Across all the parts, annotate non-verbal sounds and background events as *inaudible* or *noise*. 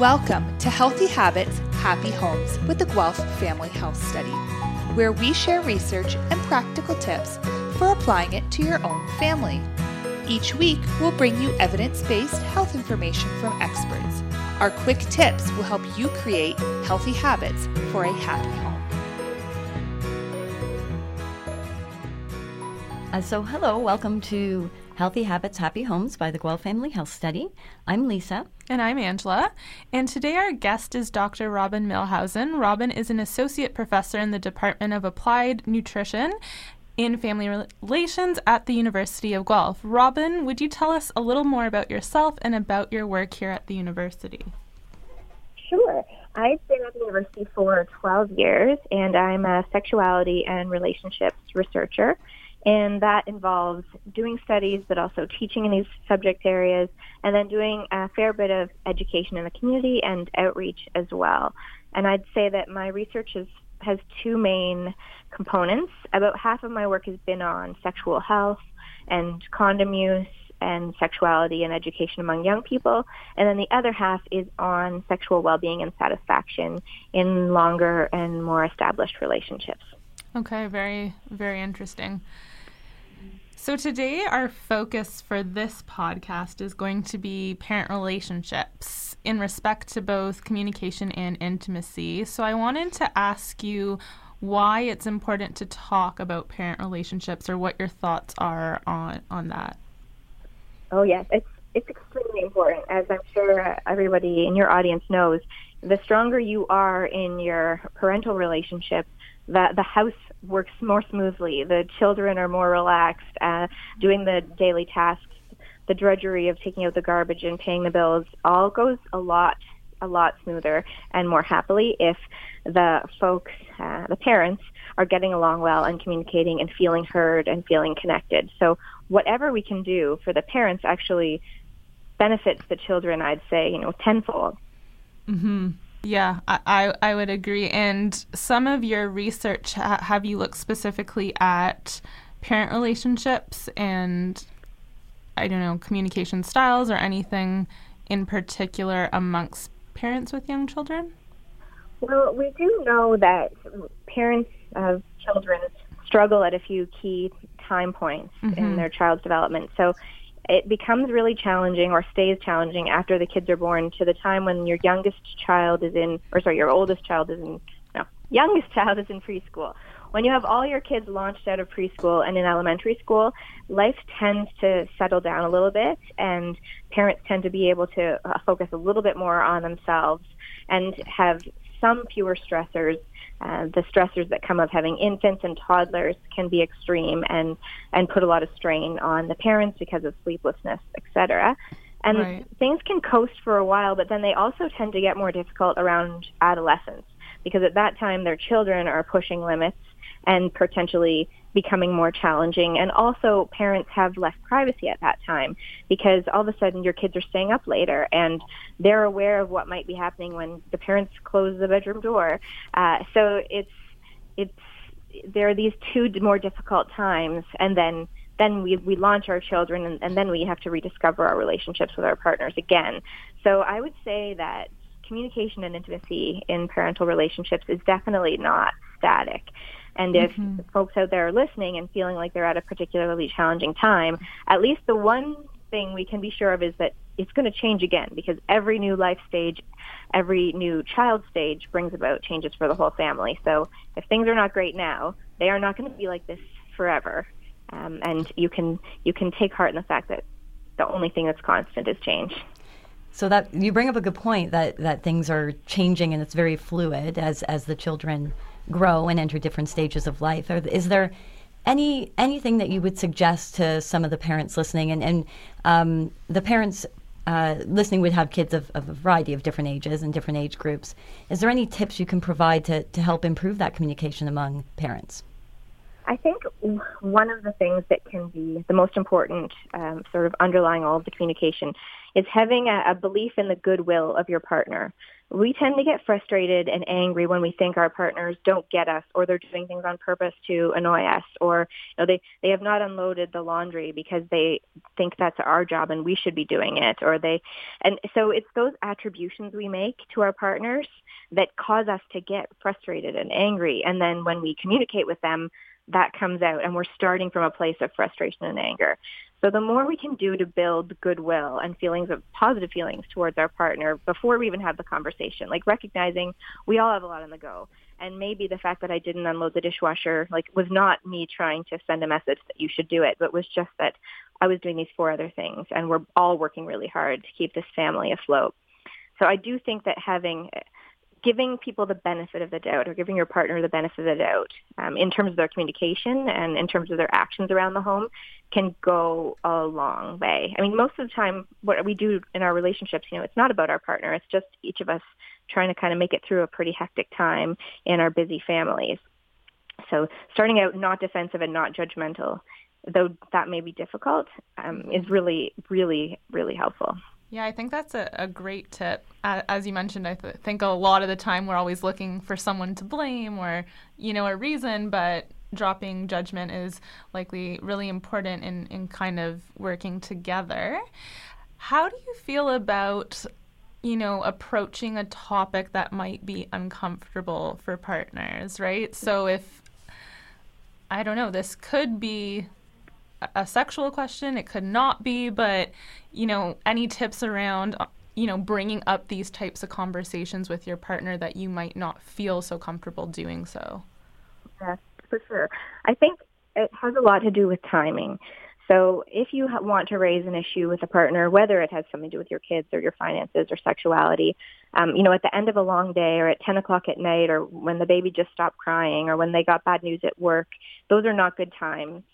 Welcome to Healthy Habits, Happy Homes with the Guelph Family Health Study, where we share research and practical tips for applying it to your own family. Each week, we'll bring you evidence based health information from experts. Our quick tips will help you create healthy habits for a happy home. Uh, so, hello, welcome to Healthy Habits, Happy Homes by the Guelph Family Health Study. I'm Lisa. And I'm Angela. And today our guest is Dr. Robin Milhausen. Robin is an associate professor in the Department of Applied Nutrition in Family Relations at the University of Guelph. Robin, would you tell us a little more about yourself and about your work here at the university? Sure. I've been at the university for 12 years, and I'm a sexuality and relationships researcher. And that involves doing studies, but also teaching in these subject areas, and then doing a fair bit of education in the community and outreach as well. And I'd say that my research is, has two main components. About half of my work has been on sexual health and condom use and sexuality and education among young people. And then the other half is on sexual well-being and satisfaction in longer and more established relationships. Okay, very, very interesting. So, today our focus for this podcast is going to be parent relationships in respect to both communication and intimacy. So, I wanted to ask you why it's important to talk about parent relationships or what your thoughts are on, on that. Oh, yes. It's, it's extremely important. As I'm sure everybody in your audience knows, the stronger you are in your parental relationship, the, the house works more smoothly. The children are more relaxed, uh, doing the daily tasks, the drudgery of taking out the garbage and paying the bills all goes a lot a lot smoother and more happily if the folks, uh, the parents, are getting along well and communicating and feeling heard and feeling connected. So whatever we can do for the parents actually benefits the children. I'd say you know tenfold. Hmm. Yeah, I, I, would agree. And some of your research ha- have you looked specifically at parent relationships and I don't know communication styles or anything in particular amongst parents with young children? Well, we do know that parents of children struggle at a few key time points mm-hmm. in their child's development. So it becomes really challenging or stays challenging after the kids are born to the time when your youngest child is in, or sorry, your oldest child is in, no, youngest *laughs* child is in preschool. When you have all your kids launched out of preschool and in elementary school, life tends to settle down a little bit and parents tend to be able to uh, focus a little bit more on themselves and have some fewer stressors uh, the stressors that come of having infants and toddlers can be extreme and and put a lot of strain on the parents because of sleeplessness, etc. And right. things can coast for a while, but then they also tend to get more difficult around adolescence because at that time their children are pushing limits and potentially becoming more challenging. And also, parents have less privacy at that time because all of a sudden your kids are staying up later and they're aware of what might be happening when the parents close the bedroom door. Uh, so it's it's there are these two more difficult times, and then then we we launch our children, and, and then we have to rediscover our relationships with our partners again. So I would say that communication and intimacy in parental relationships is definitely not static. And if mm-hmm. folks out there are listening and feeling like they're at a particularly challenging time, at least the one thing we can be sure of is that it's going to change again because every new life stage, every new child stage brings about changes for the whole family. So if things are not great now, they are not going to be like this forever. Um, and you can you can take heart in the fact that the only thing that's constant is change. So that you bring up a good point that that things are changing and it's very fluid as as the children grow and enter different stages of life. Or Is there any anything that you would suggest to some of the parents listening? And, and um, the parents uh, listening would have kids of, of, a variety of different ages and different age groups. Is there any tips you can provide to, to help improve that communication among parents? I think one of the things that can be the most important, um, sort of underlying all of the communication, is having a, a belief in the goodwill of your partner we tend to get frustrated and angry when we think our partners don't get us or they're doing things on purpose to annoy us or you know, they, they have not unloaded the laundry because they think that's our job and we should be doing it or they and so it's those attributions we make to our partners that cause us to get frustrated and angry and then when we communicate with them that comes out and we're starting from a place of frustration and anger. So the more we can do to build goodwill and feelings of positive feelings towards our partner before we even have the conversation, like recognizing we all have a lot on the go. And maybe the fact that I didn't unload the dishwasher, like was not me trying to send a message that you should do it, but was just that I was doing these four other things and we're all working really hard to keep this family afloat. So I do think that having giving people the benefit of the doubt or giving your partner the benefit of the doubt um, in terms of their communication and in terms of their actions around the home can go a long way. I mean, most of the time, what we do in our relationships, you know, it's not about our partner. It's just each of us trying to kind of make it through a pretty hectic time in our busy families. So starting out not defensive and not judgmental, though that may be difficult, um, is really, really, really helpful. Yeah, I think that's a, a great tip. As you mentioned, I th- think a lot of the time we're always looking for someone to blame or, you know, a reason, but dropping judgment is likely really important in, in kind of working together. How do you feel about, you know, approaching a topic that might be uncomfortable for partners, right? So if, I don't know, this could be a sexual question, it could not be, but you know, any tips around you know bringing up these types of conversations with your partner that you might not feel so comfortable doing so? Yes, for sure. I think it has a lot to do with timing. So if you want to raise an issue with a partner, whether it has something to do with your kids or your finances or sexuality, um, you know, at the end of a long day or at 10 o'clock at night or when the baby just stopped crying or when they got bad news at work, those are not good times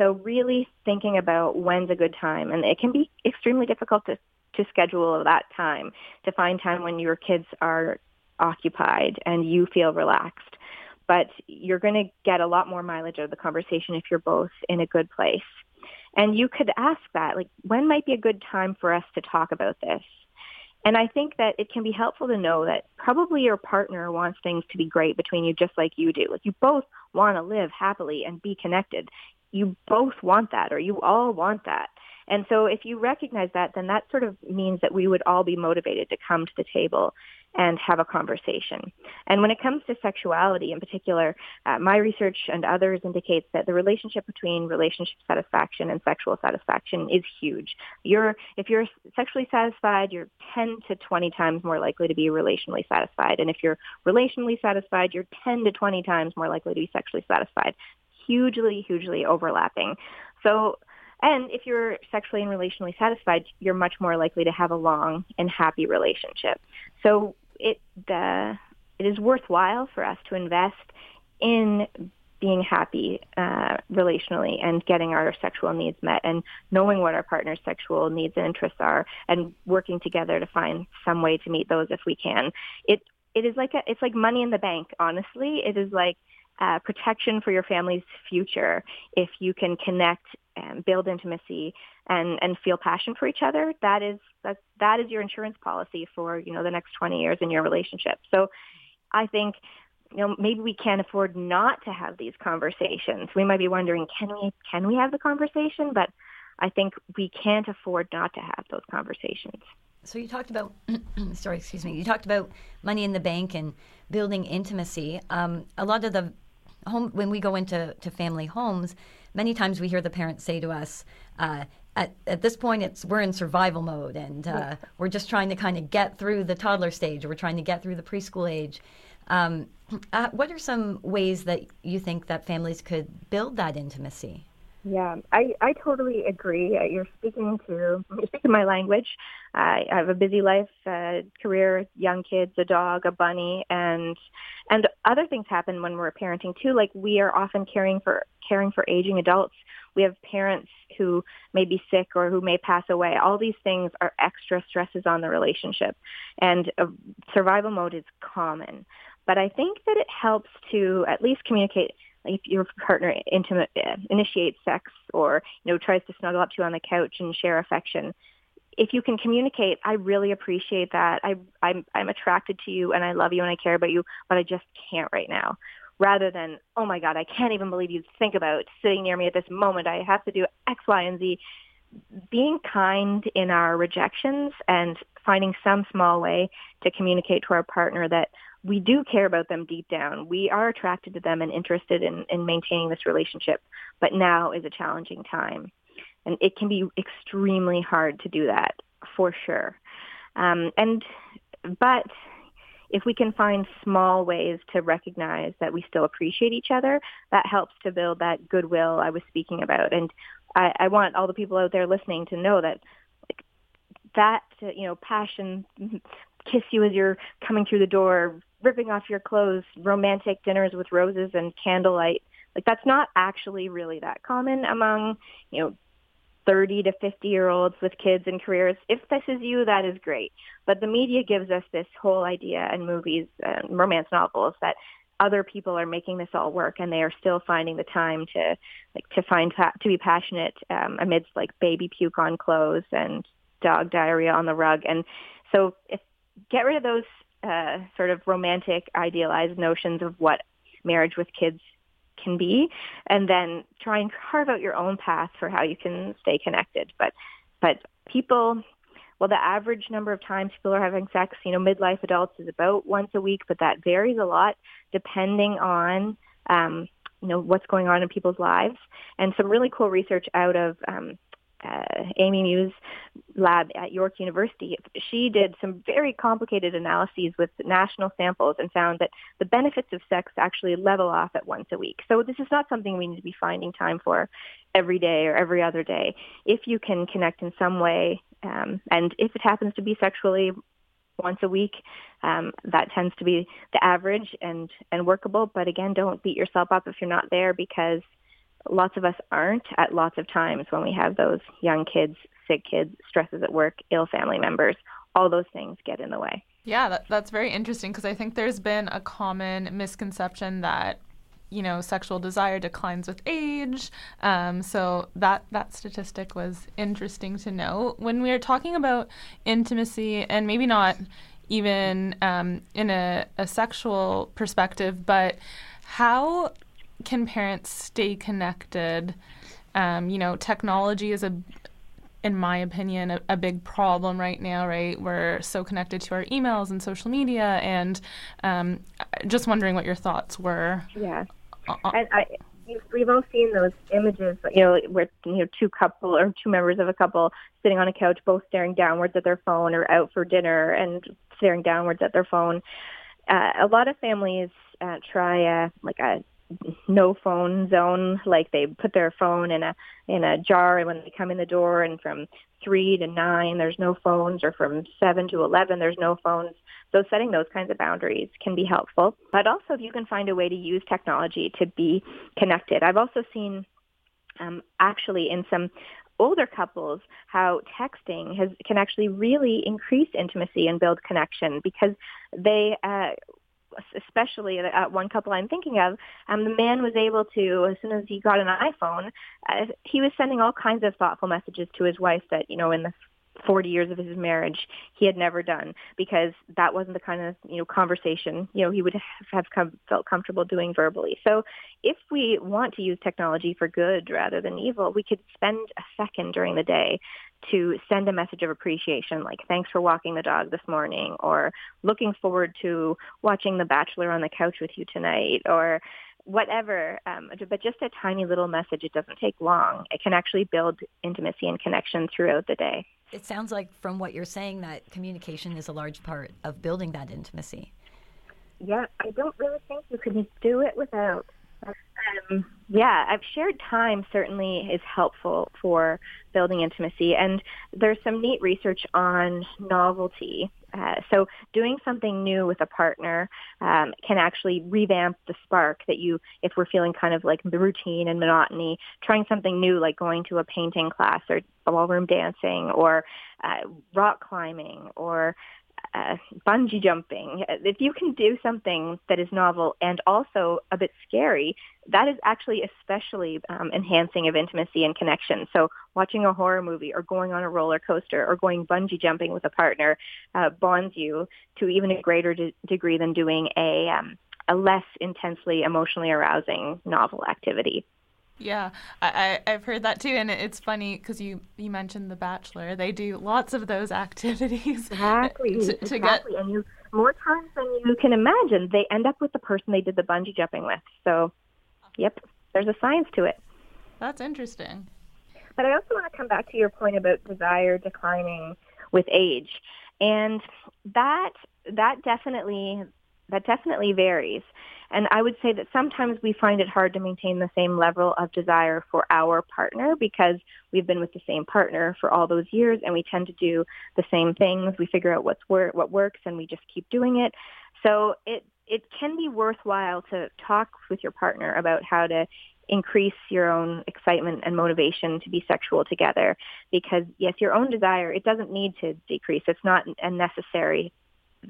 so really thinking about when's a good time, and it can be extremely difficult to, to schedule that time, to find time when your kids are occupied and you feel relaxed. But you're going to get a lot more mileage out of the conversation if you're both in a good place. And you could ask that, like, when might be a good time for us to talk about this? And I think that it can be helpful to know that probably your partner wants things to be great between you just like you do. Like you both want to live happily and be connected you both want that or you all want that. And so if you recognize that, then that sort of means that we would all be motivated to come to the table and have a conversation. And when it comes to sexuality in particular, uh, my research and others indicates that the relationship between relationship satisfaction and sexual satisfaction is huge. You're, if you're sexually satisfied, you're 10 to 20 times more likely to be relationally satisfied. And if you're relationally satisfied, you're 10 to 20 times more likely to be sexually satisfied hugely, hugely overlapping. So, and if you're sexually and relationally satisfied, you're much more likely to have a long and happy relationship. So it, uh, it is worthwhile for us to invest in being happy uh, relationally and getting our sexual needs met and knowing what our partner's sexual needs and interests are and working together to find some way to meet those if we can. It it is like a, it's like money in the bank. Honestly, it is like uh, protection for your family's future if you can connect and build intimacy and, and feel passion for each other. That is that that is your insurance policy for you know the next 20 years in your relationship. So I think you know maybe we can't afford not to have these conversations. We might be wondering can we can we have the conversation, but I think we can't afford not to have those conversations. So you talked about, *clears throat* sorry, excuse me. You talked about money in the bank and building intimacy. Um, a lot of the home when we go into to family homes, many times we hear the parents say to us, uh, at, at this point, it's we're in survival mode, and uh, we're just trying to kind of get through the toddler stage, we're trying to get through the preschool age. Um, *clears throat* uh, what are some ways that you think that families could build that intimacy? Yeah, I, I totally agree. Uh, you're speaking to you're *laughs* speaking my language. I, I have a busy life, uh, career, young kids, a dog, a bunny, and and other things happen when we're parenting too. Like we are often caring for caring for aging adults. We have parents who may be sick or who may pass away. All these things are extra stresses on the relationship, and uh, survival mode is common. But I think that it helps to at least communicate if your partner intimate, uh, initiates sex or you know tries to snuggle up to you on the couch and share affection, if you can communicate, I really appreciate that. I, I'm, I'm attracted to you and I love you and I care about you, but I just can't right now. Rather than, oh my God, I can't even believe you think about sitting near me at this moment. I have to do X, Y, and Z. Being kind in our rejections and finding some small way to communicate to our partner that we do care about them deep down. We are attracted to them and interested in, in maintaining this relationship, but now is a challenging time. And it can be extremely hard to do that for sure. Um, and but if we can find small ways to recognize that we still appreciate each other, that helps to build that goodwill I was speaking about. And I, I want all the people out there listening to know that that you know passion, kiss you as you're coming through the door, ripping off your clothes, romantic dinners with roses and candlelight. Like that's not actually really that common among you know 30 to 50 year olds with kids and careers. If this is you, that is great. But the media gives us this whole idea and movies and romance novels that other people are making this all work and they are still finding the time to like to find to be passionate um, amidst like baby puke on clothes and dog diarrhea on the rug and so if get rid of those uh, sort of romantic idealized notions of what marriage with kids can be and then try and carve out your own path for how you can stay connected. But but people well the average number of times people are having sex you know midlife adults is about once a week but that varies a lot depending on um you know what's going on in people's lives. And some really cool research out of um uh, Amy Muise lab at York University, she did some very complicated analyses with national samples and found that the benefits of sex actually level off at once a week. So this is not something we need to be finding time for every day or every other day. If you can connect in some way, um, and if it happens to be sexually once a week, um, that tends to be the average and, and workable. But again, don't beat yourself up if you're not there because lots of us aren't at lots of times when we have those young kids, sick kids, stresses at work, ill family members. All those things get in the way. Yeah, that, that's very interesting because I think there's been a common misconception that you know sexual desire declines with age. Um, so that that statistic was interesting to know. When we are talking about intimacy, and maybe not even um, in a, a sexual perspective, but how can parents stay connected? Um, you know, technology is a, in my opinion, a, a, big problem right now. Right, we're so connected to our emails and social media, and um, just wondering what your thoughts were. Yeah, and I, we've all seen those images, you know, where you know two couple or two members of a couple sitting on a couch, both staring downwards at their phone, or out for dinner and staring downwards at their phone. Uh, a lot of families uh, try a like a no phone zone like they put their phone in a in a jar and when they come in the door and from 3 to 9 there's no phones or from 7 to 11 there's no phones. So setting those kinds of boundaries can be helpful. But also if you can find a way to use technology to be connected. I've also seen um, actually in some older couples how texting has can actually really increase intimacy and build connection because they uh, especially at one couple I'm thinking of, um, the man was able to, as soon as he got an iPhone, uh, he was sending all kinds of thoughtful messages to his wife that, you know, in the 40 years of his marriage he had never done because that wasn't the kind of you know conversation you know he would have come, felt comfortable doing verbally. So if we want to use technology for good rather than evil we could spend a second during the day to send a message of appreciation like thanks for walking the dog this morning or looking forward to watching the bachelor on the couch with you tonight or whatever, um, but just a tiny little message. It doesn't take long. It can actually build intimacy and connection throughout the day. It sounds like from what you're saying that communication is a large part of building that intimacy. Yeah, I don't really think you can do it without. Um, yeah, I've shared time certainly is helpful for building intimacy, and there's some neat research on novelty. Uh, so doing something new with a partner um, can actually revamp the spark that you, if we're feeling kind of like routine and monotony, trying something new like going to a painting class or ballroom dancing or uh, rock climbing or uh, bungee jumping. If you can do something that is novel and also a bit scary, that is actually especially um, enhancing of intimacy and connection. So watching a horror movie or going on a roller coaster or going bungee jumping with a partner uh, bonds you to even a greater de- degree than doing a, um, a less intensely emotionally arousing novel activity. Yeah, I, I have heard that too, and it's funny because you you mentioned The Bachelor. They do lots of those *laughs* activities. Exactly, to, to exactly, get... and you more times than you can imagine, they end up with the person they did the bungee jumping with. So, yep, there's a science to it. That's interesting. But I also want to come back to your point about desire declining with age, and that that definitely that definitely varies. And I would say that sometimes we find it hard to maintain the same level of desire for our partner because we've been with the same partner for all those years and we tend to do the same things. We figure out what's wor- what works and we just keep doing it. So it it can be worthwhile to talk with your partner about how to increase your own excitement and motivation to be sexual together because yes your own desire it doesn't need to decrease it's not a necessary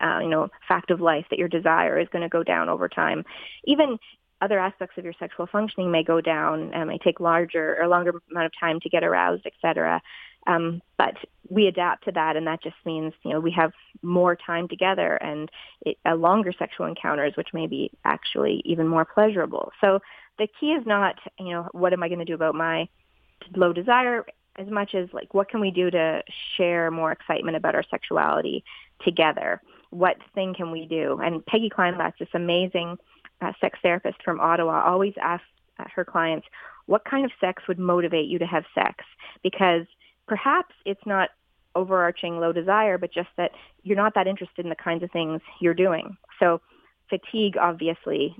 uh, you know, fact of life that your desire is going to go down over time. Even other aspects of your sexual functioning may go down and may take larger or longer amount of time to get aroused, etc. Um, but we adapt to that, and that just means you know we have more time together and it, longer sexual encounters, which may be actually even more pleasurable. So the key is not you know what am I going to do about my low desire as much as like what can we do to share more excitement about our sexuality together what thing can we do? And Peggy Kleinplatz, this amazing uh, sex therapist from Ottawa, always asks uh, her clients, what kind of sex would motivate you to have sex? Because perhaps it's not overarching low desire, but just that you're not that interested in the kinds of things you're doing. So fatigue obviously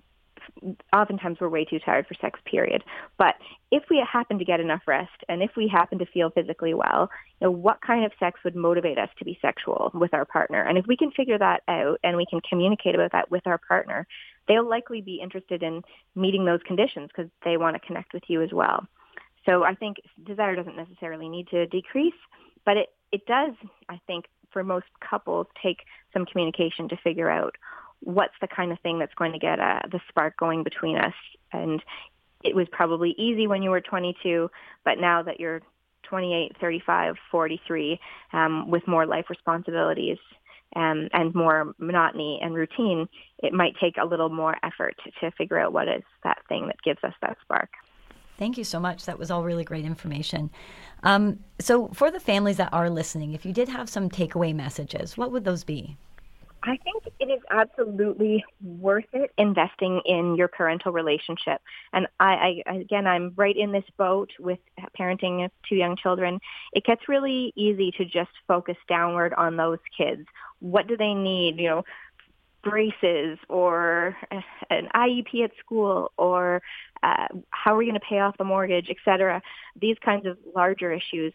oftentimes we're way too tired for sex, period. But if we happen to get enough rest and if we happen to feel physically well, you know, what kind of sex would motivate us to be sexual with our partner? And if we can figure that out and we can communicate about that with our partner, they'll likely be interested in meeting those conditions because they want to connect with you as well. So I think desire doesn't necessarily need to decrease, but it, it does, I think, for most couples, take some communication to figure out what's the kind of thing that's going to get uh, the spark going between us. And it was probably easy when you were 22, but now that you're 28, 35, 43, um, with more life responsibilities um, and more monotony and routine, it might take a little more effort to figure out what is that thing that gives us that spark. Thank you so much. That was all really great information. Um, so, for the families that are listening, if you did have some takeaway messages, what would those be? I think it is absolutely worth it investing in your parental relationship. And I, I, again, I'm right in this boat with parenting two young children. It gets really easy to just focus downward on those kids. What do they need? You know, braces or an IEP at school or uh, how are we going to pay off the mortgage, et cetera. These kinds of larger issues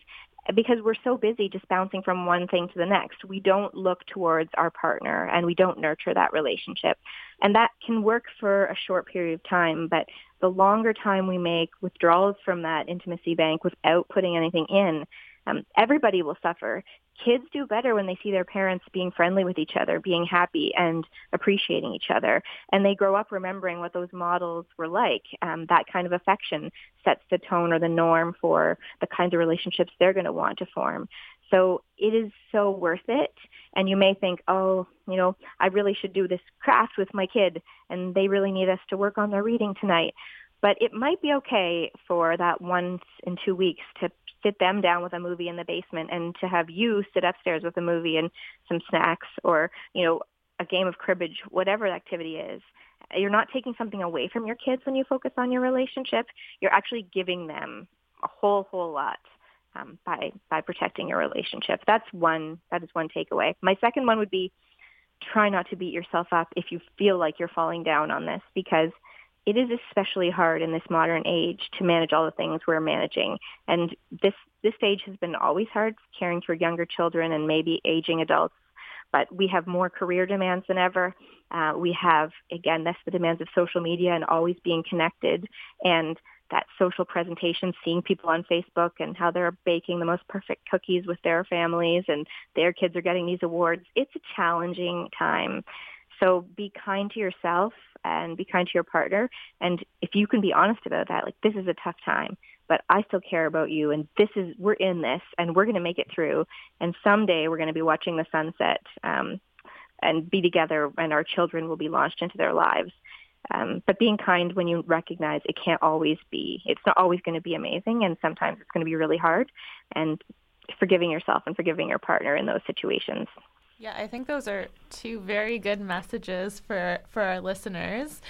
because we're so busy just bouncing from one thing to the next, we don't look towards our partner and we don't nurture that relationship. And that can work for a short period of time, but the longer time we make withdrawals from that intimacy bank without putting anything in, um, everybody will suffer. Kids do better when they see their parents being friendly with each other, being happy and appreciating each other. And they grow up remembering what those models were like. Um, that kind of affection sets the tone or the norm for the kinds of relationships they're going to want to form. So it is so worth it. And you may think, oh, you know, I really should do this craft with my kid and they really need us to work on their reading tonight. But it might be okay for that once in two weeks to sit them down with a movie in the basement and to have you sit upstairs with a movie and some snacks or, you know, a game of cribbage, whatever the activity is. You're not taking something away from your kids when you focus on your relationship. You're actually giving them a whole, whole lot um, by by protecting your relationship. That's one. That is one takeaway. My second one would be try not to beat yourself up if you feel like you're falling down on this because it is especially hard in this modern age to manage all the things we're managing. And this, this stage has been always hard, caring for younger children and maybe aging adults. But we have more career demands than ever. Uh, we have, again, that's the demands of social media and always being connected. And that social presentation, seeing people on Facebook and how they're baking the most perfect cookies with their families and their kids are getting these awards. It's a challenging time. So be kind to yourself and be kind to your partner. And if you can be honest about that, like this is a tough time, but I still care about you and this is, we're in this and we're going to make it through. And someday we're going to be watching the sunset um, and be together and our children will be launched into their lives. Um, but being kind when you recognize it can't always be, it's not always going to be amazing and sometimes it's going to be really hard and forgiving yourself and forgiving your partner in those situations. Yeah, I think those are two very good messages for for our listeners.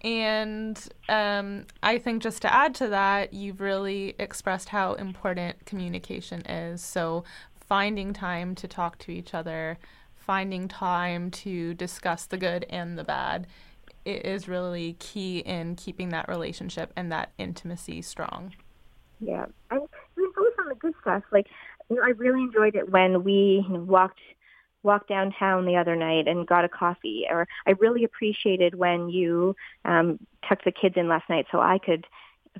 And um, I think just to add to that, you've really expressed how important communication is. So finding time to talk to each other, finding time to discuss the good and the bad it is really key in keeping that relationship and that intimacy strong. Yeah, and even both on the good stuff. Like, you know, I really enjoyed it when we walked walked downtown the other night and got a coffee. Or I really appreciated when you um, tucked the kids in last night so I could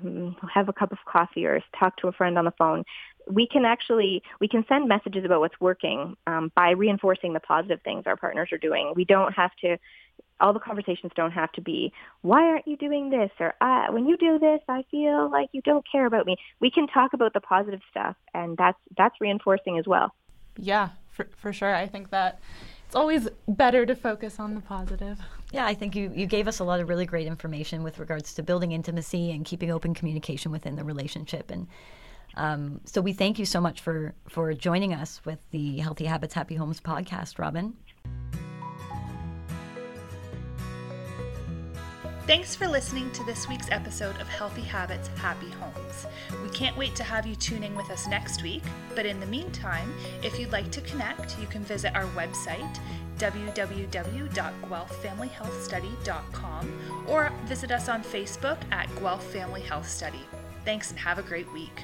um, have a cup of coffee or talk to a friend on the phone. We can actually we can send messages about what's working um, by reinforcing the positive things our partners are doing. We don't have to all the conversations don't have to be, why aren't you doing this? Or uh, when you do this, I feel like you don't care about me. We can talk about the positive stuff, and that's that's reinforcing as well. Yeah, for, for sure. I think that it's always better to focus on the positive. Yeah, I think you, you gave us a lot of really great information with regards to building intimacy and keeping open communication within the relationship. And um, so we thank you so much for, for joining us with the Healthy Habits, Happy Homes podcast, Robin. Thanks for listening to this week's episode of Healthy Habits, Happy Homes. We can't wait to have you tuning with us next week, but in the meantime, if you'd like to connect, you can visit our website, www.guelphfamilyhealthstudy.com, or visit us on Facebook at Guelph Family Health Study. Thanks and have a great week.